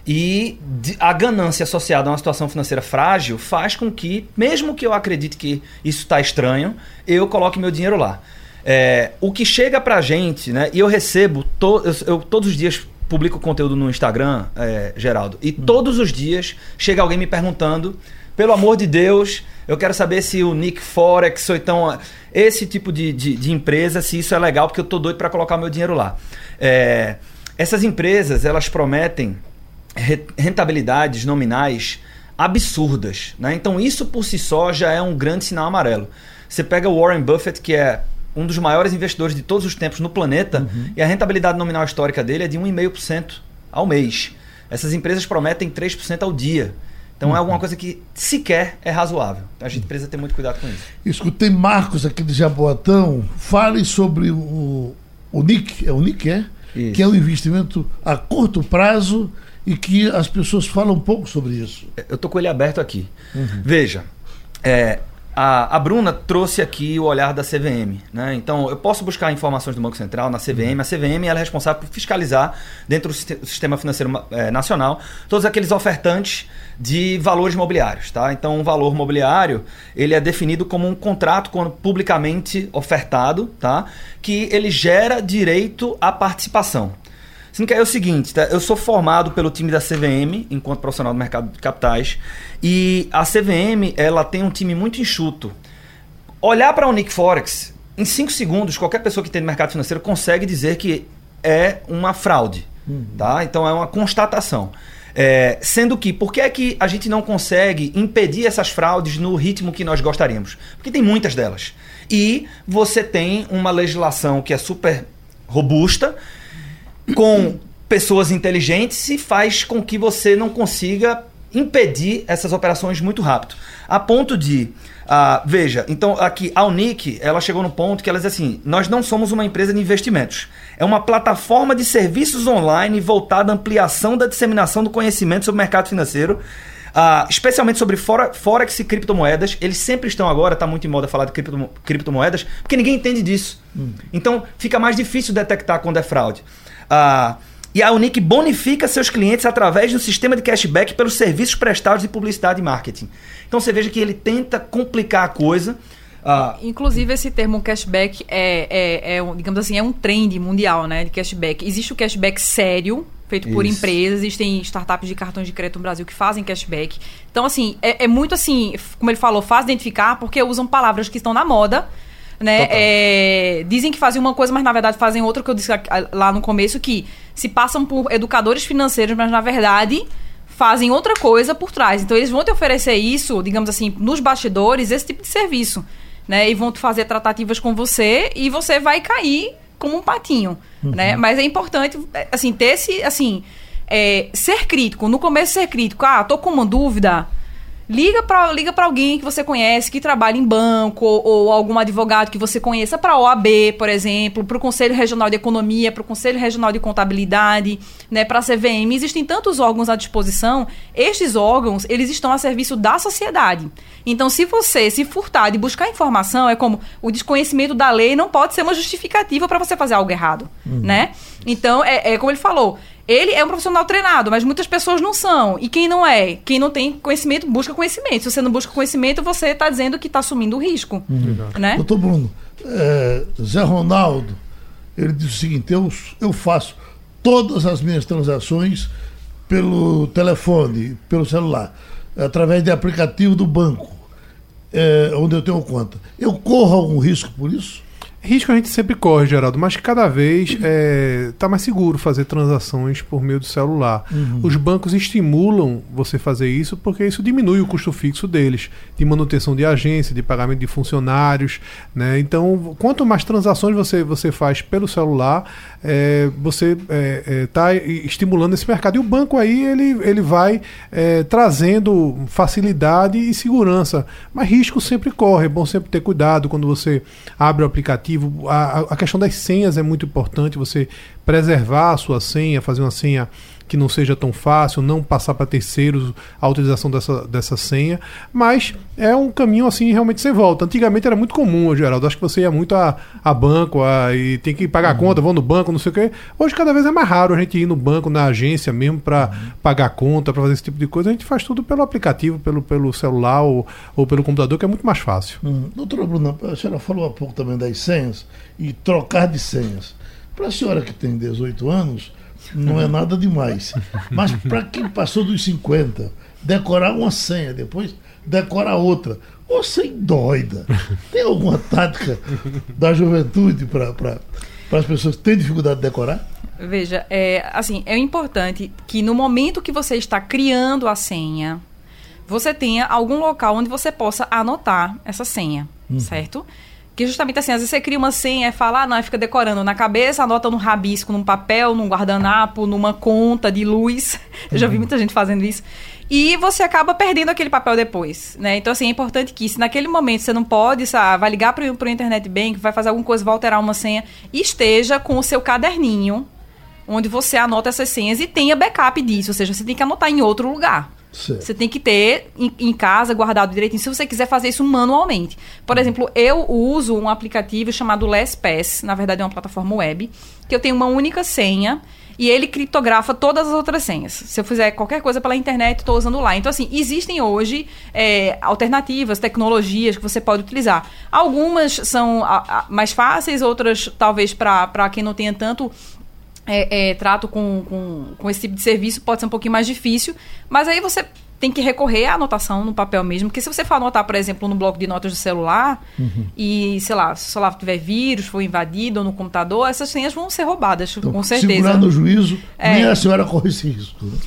Speaker 7: E de- a ganância associada a uma situação financeira frágil faz com que, mesmo que eu acredite que isso está estranho, eu coloque meu dinheiro lá. É, o que chega pra gente, né? E eu recebo, to- eu, eu todos os dias publico conteúdo no Instagram, é, Geraldo, e todos os dias chega alguém me perguntando, pelo amor de Deus, eu quero saber se o Nick Forex ou então esse tipo de, de, de empresa, se isso é legal, porque eu tô doido para colocar meu dinheiro lá. É, essas empresas, elas prometem re- rentabilidades nominais absurdas. Né? Então, isso por si só já é um grande sinal amarelo. Você pega o Warren Buffett, que é um dos maiores investidores de todos os tempos no planeta, e a rentabilidade nominal histórica dele é de 1,5% ao mês. Essas empresas prometem 3% ao dia. Então, é alguma coisa que sequer é razoável. Então, a gente precisa ter muito cuidado com isso.
Speaker 4: Escutei Marcos aqui de Jaboatão. Fale sobre o, o NIC, é o NIC, é?
Speaker 7: Isso.
Speaker 4: Que é um investimento a curto prazo e que as pessoas falam um pouco sobre isso.
Speaker 7: Eu tô com ele aberto aqui. Veja, é, a, a Bruna trouxe aqui o olhar da CVM. Né? Então, eu posso buscar informações do Banco Central na CVM. A CVM ela é responsável por fiscalizar, dentro do siste- sistema financeiro eh, nacional, todos aqueles ofertantes de valores mobiliários. Tá? Então, um valor mobiliário ele é definido como um contrato publicamente ofertado, tá? que ele gera direito à participação. Sendo que é o seguinte, tá? eu sou formado pelo time da CVM, enquanto profissional do mercado de capitais, e a CVM ela tem um time muito enxuto. Olhar para o Nick Forex, em 5 segundos, qualquer pessoa que tem no mercado financeiro consegue dizer que é uma fraude. Tá? Então é uma constatação. É, sendo que, por que é que a gente não consegue impedir essas fraudes no ritmo que nós gostaríamos? Porque tem muitas delas. E você tem uma legislação que é super robusta, com pessoas inteligentes e faz com que você não consiga impedir essas operações muito rápido. A ponto de. ah, veja, então aqui a Unic, ela chegou no ponto que ela diz assim: nós não somos uma empresa de investimentos. É uma plataforma de serviços online voltada à ampliação da disseminação do conhecimento sobre o mercado financeiro. ah, especialmente sobre fora- Forex e criptomoedas. Eles sempre estão agora, está muito em moda falar de criptomo- criptomoedas, porque ninguém entende disso. Então fica mais difícil detectar quando é fraude. Ah, e a Unique bonifica seus clientes através do sistema de cashback pelos serviços prestados de publicidade e marketing. Então você veja que ele tenta complicar a coisa. Ah,
Speaker 6: Inclusive, esse termo cashback é, é, é um, digamos assim, é um trend mundial, né? De cashback. Existe o cashback sério, feito por
Speaker 7: Isso.
Speaker 6: empresas, existem startups de cartões de crédito no Brasil que fazem cashback. Então, assim, é, é muito assim, como ele falou, fácil identificar, porque usam palavras que estão na moda. Né? É, dizem que fazem uma coisa, mas na verdade fazem outra, que eu disse lá no começo, que se passam por educadores financeiros, mas na verdade fazem outra coisa por trás. Então eles vão te oferecer isso, digamos assim, nos bastidores, esse tipo de serviço, né? E vão te fazer tratativas com você e você vai cair como um patinho, né? Mas é importante, é, assim, ter esse, assim, é, ser crítico. No começo ser crítico. Ah, tô com uma dúvida. Liga para liga pra alguém que você conhece, que trabalha em banco, ou, ou algum advogado que você conheça, para a OAB, por exemplo, para o Conselho Regional de Economia, para o Conselho Regional de Contabilidade, né, para a CVM. Existem tantos órgãos à disposição. Estes órgãos, eles estão a serviço da sociedade. Então, se você se furtar de buscar informação, é como o desconhecimento da lei não pode ser uma justificativa para você fazer algo errado, né? Então, é, é como ele falou, ele é um profissional treinado, mas muitas pessoas não são. E quem não é? Quem não tem conhecimento, busca conhecimento. Se você não busca conhecimento, você está dizendo que está assumindo o risco. Né?
Speaker 4: Doutor Bruno, é, Zé Ronaldo, ele disse o seguinte: eu, eu faço todas as minhas transações pelo telefone, pelo celular, através de aplicativo do banco, é, onde eu tenho conta. Eu corro algum risco por isso?
Speaker 5: Risco a gente sempre corre, Geraldo, mas cada vez está mais seguro fazer transações por meio do celular. Os bancos estimulam você fazer isso porque isso diminui o custo fixo deles, de manutenção de agência, de pagamento de funcionários. Né? Então, quanto mais transações você, você faz pelo celular, é, você está estimulando esse mercado. E o banco aí ele, ele vai é, trazendo facilidade e segurança. Mas risco sempre corre, é bom sempre ter cuidado quando você abre o aplicativo. A, a questão das senhas é muito importante, você preservar a sua senha, fazer uma senha que não seja tão fácil, não passar para terceiros a utilização dessa, dessa senha, mas é um caminho assim realmente sem volta. Antigamente era muito comum, Geraldo, acho que você ia muito a, a banco a, e tem que pagar a conta, vão no banco, não sei o quê. Hoje cada vez é mais raro a gente ir no banco, na agência mesmo, para pagar a conta, para fazer esse tipo de coisa. A gente faz tudo pelo aplicativo, pelo, pelo celular ou, ou pelo computador, que é muito mais fácil.
Speaker 4: Hum. Doutora Bruna, a senhora falou há pouco também das senhas e trocar de senhas. Para a senhora que tem 18 anos, não é nada demais. Mas para quem passou dos 50, decorar uma senha, depois decorar outra. Você doida. Tem alguma tática da juventude para as pessoas que têm dificuldade de decorar?
Speaker 6: Veja, é, assim, é importante que no momento que você está criando a senha, você tenha algum local onde você possa anotar essa senha, certo? Que justamente assim, às vezes você cria uma senha e fala, ah, não, fica decorando na cabeça, anota no rabisco, num papel, num guardanapo, numa conta de luz. Eu já vi muita gente fazendo isso. E você acaba perdendo aquele papel depois, né? Então, assim, é importante que se naquele momento você não pode, sabe, vai ligar para o internet bank, vai fazer alguma coisa, vai alterar uma senha, esteja com o seu caderninho, onde você anota essas senhas e tenha backup disso. Ou seja, você tem que anotar em outro lugar.
Speaker 4: Certo.
Speaker 6: Você tem que ter em, em casa guardado direitinho, se você quiser fazer isso manualmente. Por exemplo, eu uso um aplicativo chamado LastPass, na verdade é uma plataforma web, que eu tenho uma única senha e ele criptografa todas as outras senhas. Se eu fizer qualquer coisa pela internet, estou usando lá. Então, assim, existem hoje é, alternativas, tecnologias que você pode utilizar. Algumas são a- a- mais fáceis, outras talvez para quem não tenha tanto é, é, trato com, com, com esse tipo de serviço pode ser um pouquinho mais difícil, mas aí você tem que recorrer à anotação no papel mesmo, porque se você for anotar, por exemplo, no bloco de notas do celular e, sei lá, se o celular tiver vírus, for invadido ou no computador, essas senhas vão ser roubadas,
Speaker 4: Então,
Speaker 6: com certeza.
Speaker 4: Segurar no juízo,
Speaker 6: É.
Speaker 4: nem a senhora corre esse risco. né?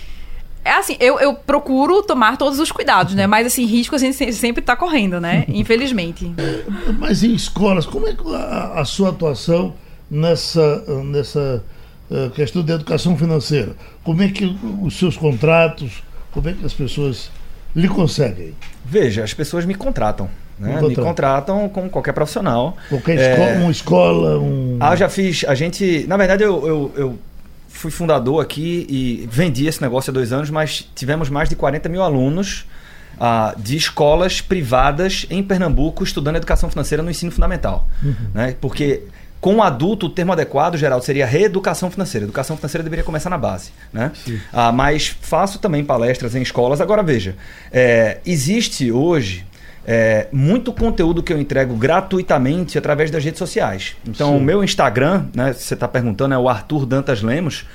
Speaker 6: É assim, eu, eu procuro tomar todos os cuidados, né? Mas, assim, risco a gente se- sempre está correndo, né? Infelizmente.
Speaker 4: Mas em escolas, como é que a, a sua atuação nessa, nessa eh, questão de educação financeira? Como é que os seus contratos, como é que as pessoas lhe conseguem?
Speaker 7: Veja, as pessoas me contratam. Né?
Speaker 4: Me contratam.
Speaker 7: como qualquer profissional.
Speaker 4: Qualquer
Speaker 7: É,
Speaker 4: escola, uma escola, um.
Speaker 7: Ah, já fiz. A gente. Na verdade, eu, eu, eu fui fundador aqui e vendi esse negócio há dois anos, mas tivemos mais de 40 mil alunos ah, de escolas privadas em Pernambuco estudando educação financeira no ensino fundamental. Né? Porque com o adulto, o termo adequado, Geraldo, seria reeducação financeira. Educação financeira deveria começar na base. Né? Ah, mas faço também palestras em escolas. Agora, veja, é, existe hoje é, muito conteúdo que eu entrego gratuitamente através das redes sociais. Então,
Speaker 4: Sim.
Speaker 7: o meu Instagram, né, se você está perguntando, é o Arthur Dantas Lemos.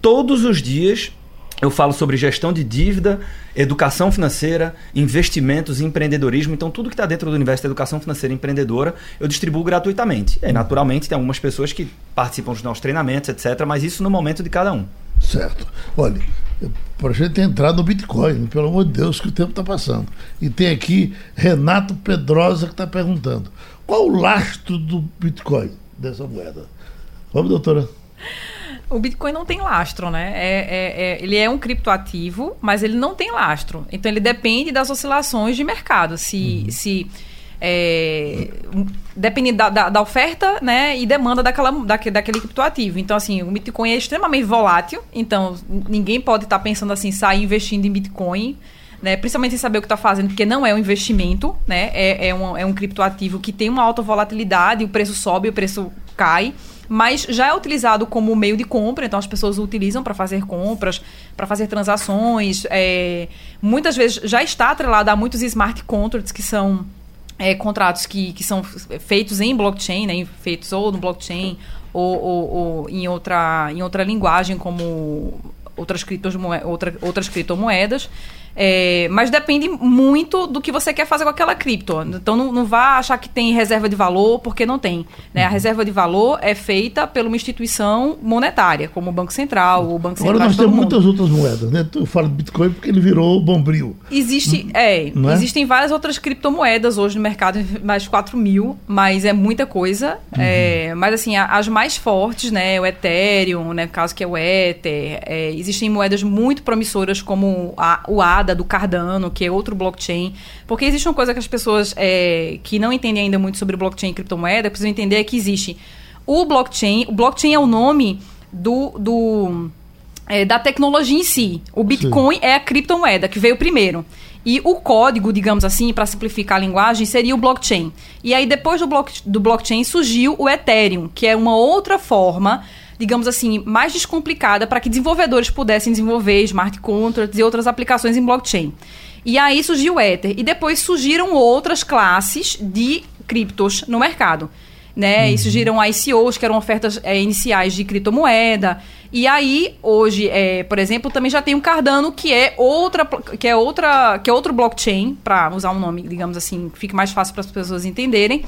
Speaker 7: Todos os dias eu falo sobre gestão de dívida, educação financeira, investimentos empreendedorismo. Então, tudo que está dentro do universo da educação financeira empreendedora, eu distribuo gratuitamente. Aí, naturalmente, tem algumas pessoas que participam dos nossos treinamentos, etc. Mas isso no momento de cada um.
Speaker 4: Certo. Olha, para a gente entrar no Bitcoin, pelo amor de Deus, que o tempo está passando. E tem aqui Renato Pedrosa que está perguntando: qual o lastro do Bitcoin, dessa moeda? Vamos, doutora?
Speaker 6: O Bitcoin não tem lastro, né? É, é- é- ele é um criptoativo, mas ele não tem lastro. Então ele depende das oscilações de mercado. Se. se é, depende da, da- da oferta né, e demanda daquela, daque- daquele criptoativo. Então, assim, o Bitcoin é extremamente volátil. Então, ninguém pode estar pensando assim, sair investindo em Bitcoin. Né, principalmente sem saber o que está fazendo, porque não é um investimento, né, é, é, um, é um criptoativo que tem uma alta volatilidade, o preço sobe, o preço cai, mas já é utilizado como meio de compra, então as pessoas o utilizam para fazer compras, para fazer transações. é, muitas vezes já está atrelado a muitos smart contracts que são é, contratos que, que são feitos em blockchain, né, feitos ou no blockchain ou, ou- ou em, outra, em outra linguagem, como outras, criptomoe- outra, outras criptomoedas. É, mas depende muito do que você quer fazer com aquela cripto. Então não, não vá achar que tem reserva de valor, porque não tem. né? A reserva de valor é feita por uma instituição monetária, como o Banco Central, o Banco
Speaker 4: Agora
Speaker 6: Central
Speaker 4: nós
Speaker 6: de todo
Speaker 4: temos
Speaker 6: mundo.
Speaker 4: muitas outras moedas, né? Eu falo de Bitcoin porque ele virou bombril.
Speaker 6: Existe, é,
Speaker 4: Não é?
Speaker 6: existem várias outras criptomoedas hoje no mercado, mais de 4 mil, mas é muita coisa. É, mas assim, a- as mais fortes, né, o Ethereum, né, no caso que é o Ether, é, existem moedas muito promissoras como a- o ADA do Cardano, que é outro blockchain. Porque existe uma coisa que as pessoas é, que não entendem ainda muito sobre blockchain e criptomoeda precisam entender é que existe o blockchain, o blockchain é o nome do- do é, da tecnologia em si. O Bitcoin é a criptomoeda que veio primeiro. E o código, digamos assim, para simplificar a linguagem, seria o blockchain. E aí, depois do, block, do blockchain, surgiu o Ethereum, que é uma outra forma, digamos assim, mais descomplicada para que desenvolvedores pudessem desenvolver smart contracts e outras aplicações em blockchain. E aí surgiu o Ether. E depois surgiram outras classes de criptos no mercado né? E surgiram ICOs, que eram ofertas é, iniciais de criptomoeda. E aí, hoje, é, por exemplo, também já tem o Cardano, que é outra, que é outra, que é outro blockchain, para usar um nome, digamos assim, que fique mais fácil para as pessoas entenderem.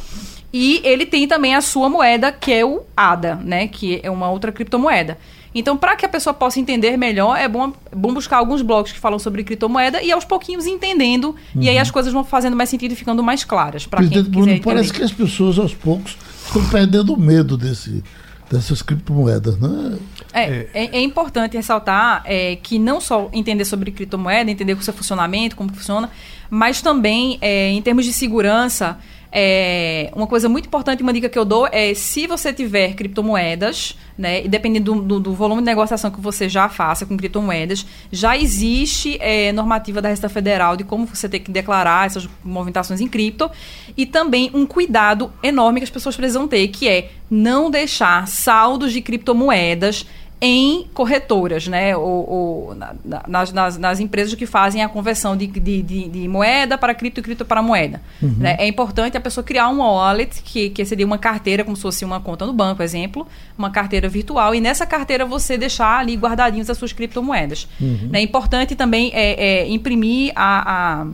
Speaker 6: E ele tem também a sua moeda, que é o ADA, né? Que é uma outra criptomoeda. Então, para que a pessoa possa entender melhor, é bom, é bom buscar alguns blogs que falam sobre criptomoeda e aos pouquinhos entendendo. E aí as coisas vão fazendo mais sentido e ficando mais claras. Para quem quiser
Speaker 4: Bruno,
Speaker 6: entender.
Speaker 4: parece que as pessoas aos poucos estão perdendo medo desse, dessas criptomoedas, né?
Speaker 6: É, é, é importante ressaltar é, que não só entender sobre criptomoeda, entender o seu funcionamento, como funciona, mas também, é, em termos de segurança, é, uma coisa muito importante, uma dica que eu dou é se você tiver criptomoedas, né, e dependendo do, do- volume de negociação que você já faça com criptomoedas, já existe é, normativa da Receita Federal de como você tem que declarar essas movimentações em cripto e também um cuidado enorme que as pessoas precisam ter, que é não deixar saldos de criptomoedas em corretoras, né? Ou, ou na- na- nas, nas- nas empresas que fazem a conversão de, de, de- de moeda para cripto e cripto para moeda. né? É importante a pessoa criar um wallet, que, que seria uma carteira, como se fosse uma conta no banco, exemplo, uma carteira virtual, e nessa carteira você deixar ali guardadinhos as suas criptomoedas. né? É importante também é, é, imprimir a- a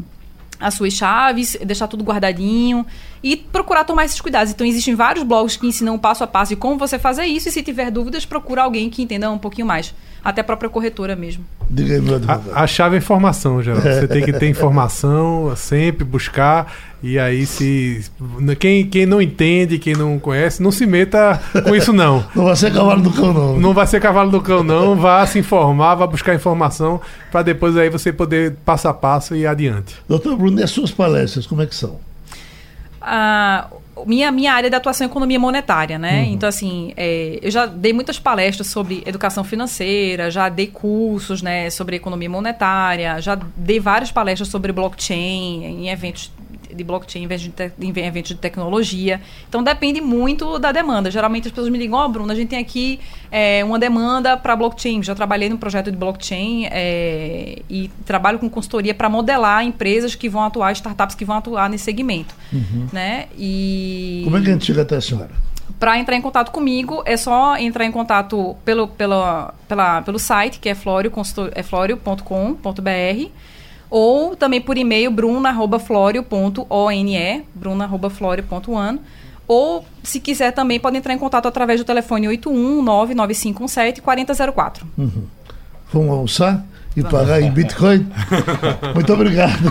Speaker 6: as suas chaves, deixar tudo guardadinho e procurar tomar esses cuidados. Então, existem vários blogs que ensinam o passo a passo de como você fazer isso e se tiver dúvidas, procura alguém que entenda um pouquinho mais. Até a própria corretora mesmo.
Speaker 4: Diga aí, meu advogado.
Speaker 5: A, a chave é informação, Geraldo. Você tem que ter informação, sempre buscar. E aí, se. Quem, quem não entende, quem não conhece, não se meta com isso, não.
Speaker 4: Não vai ser cavalo do cão, não.
Speaker 5: Não vai ser cavalo do cão, não. Vá se informar, vá buscar informação para depois aí você poder passo a passo e ir adiante.
Speaker 4: Doutor Bruno, e as suas palestras, como é que são?
Speaker 6: Ah, minha, minha área de atuação é economia monetária, né? Uhum. Então, assim, é, eu já dei muitas palestras sobre educação financeira, já dei cursos né, sobre economia monetária, já dei várias palestras sobre blockchain em eventos de blockchain em de, te, em eventos de tecnologia. Então depende muito da demanda. Geralmente as pessoas me ligam, ó, oh, Bruno, a gente tem aqui é, uma demanda para blockchain. Já trabalhei num projeto de blockchain é, e trabalho com consultoria para modelar empresas que vão atuar, startups que vão atuar nesse segmento. Uhum. Né? E...
Speaker 4: Como é que a gente chega até a senhora?
Speaker 6: Para entrar em contato comigo, é só entrar em contato pelo, pela, pela, pelo site, que é florio.com.br. É ou também por e-mail bruna.florio.one, bruna.florio.one. Ou, se quiser, também pode entrar em contato através do telefone 8199517 4004.
Speaker 4: Uhum. Vamos almoçar e pagar em Bitcoin? Muito obrigado.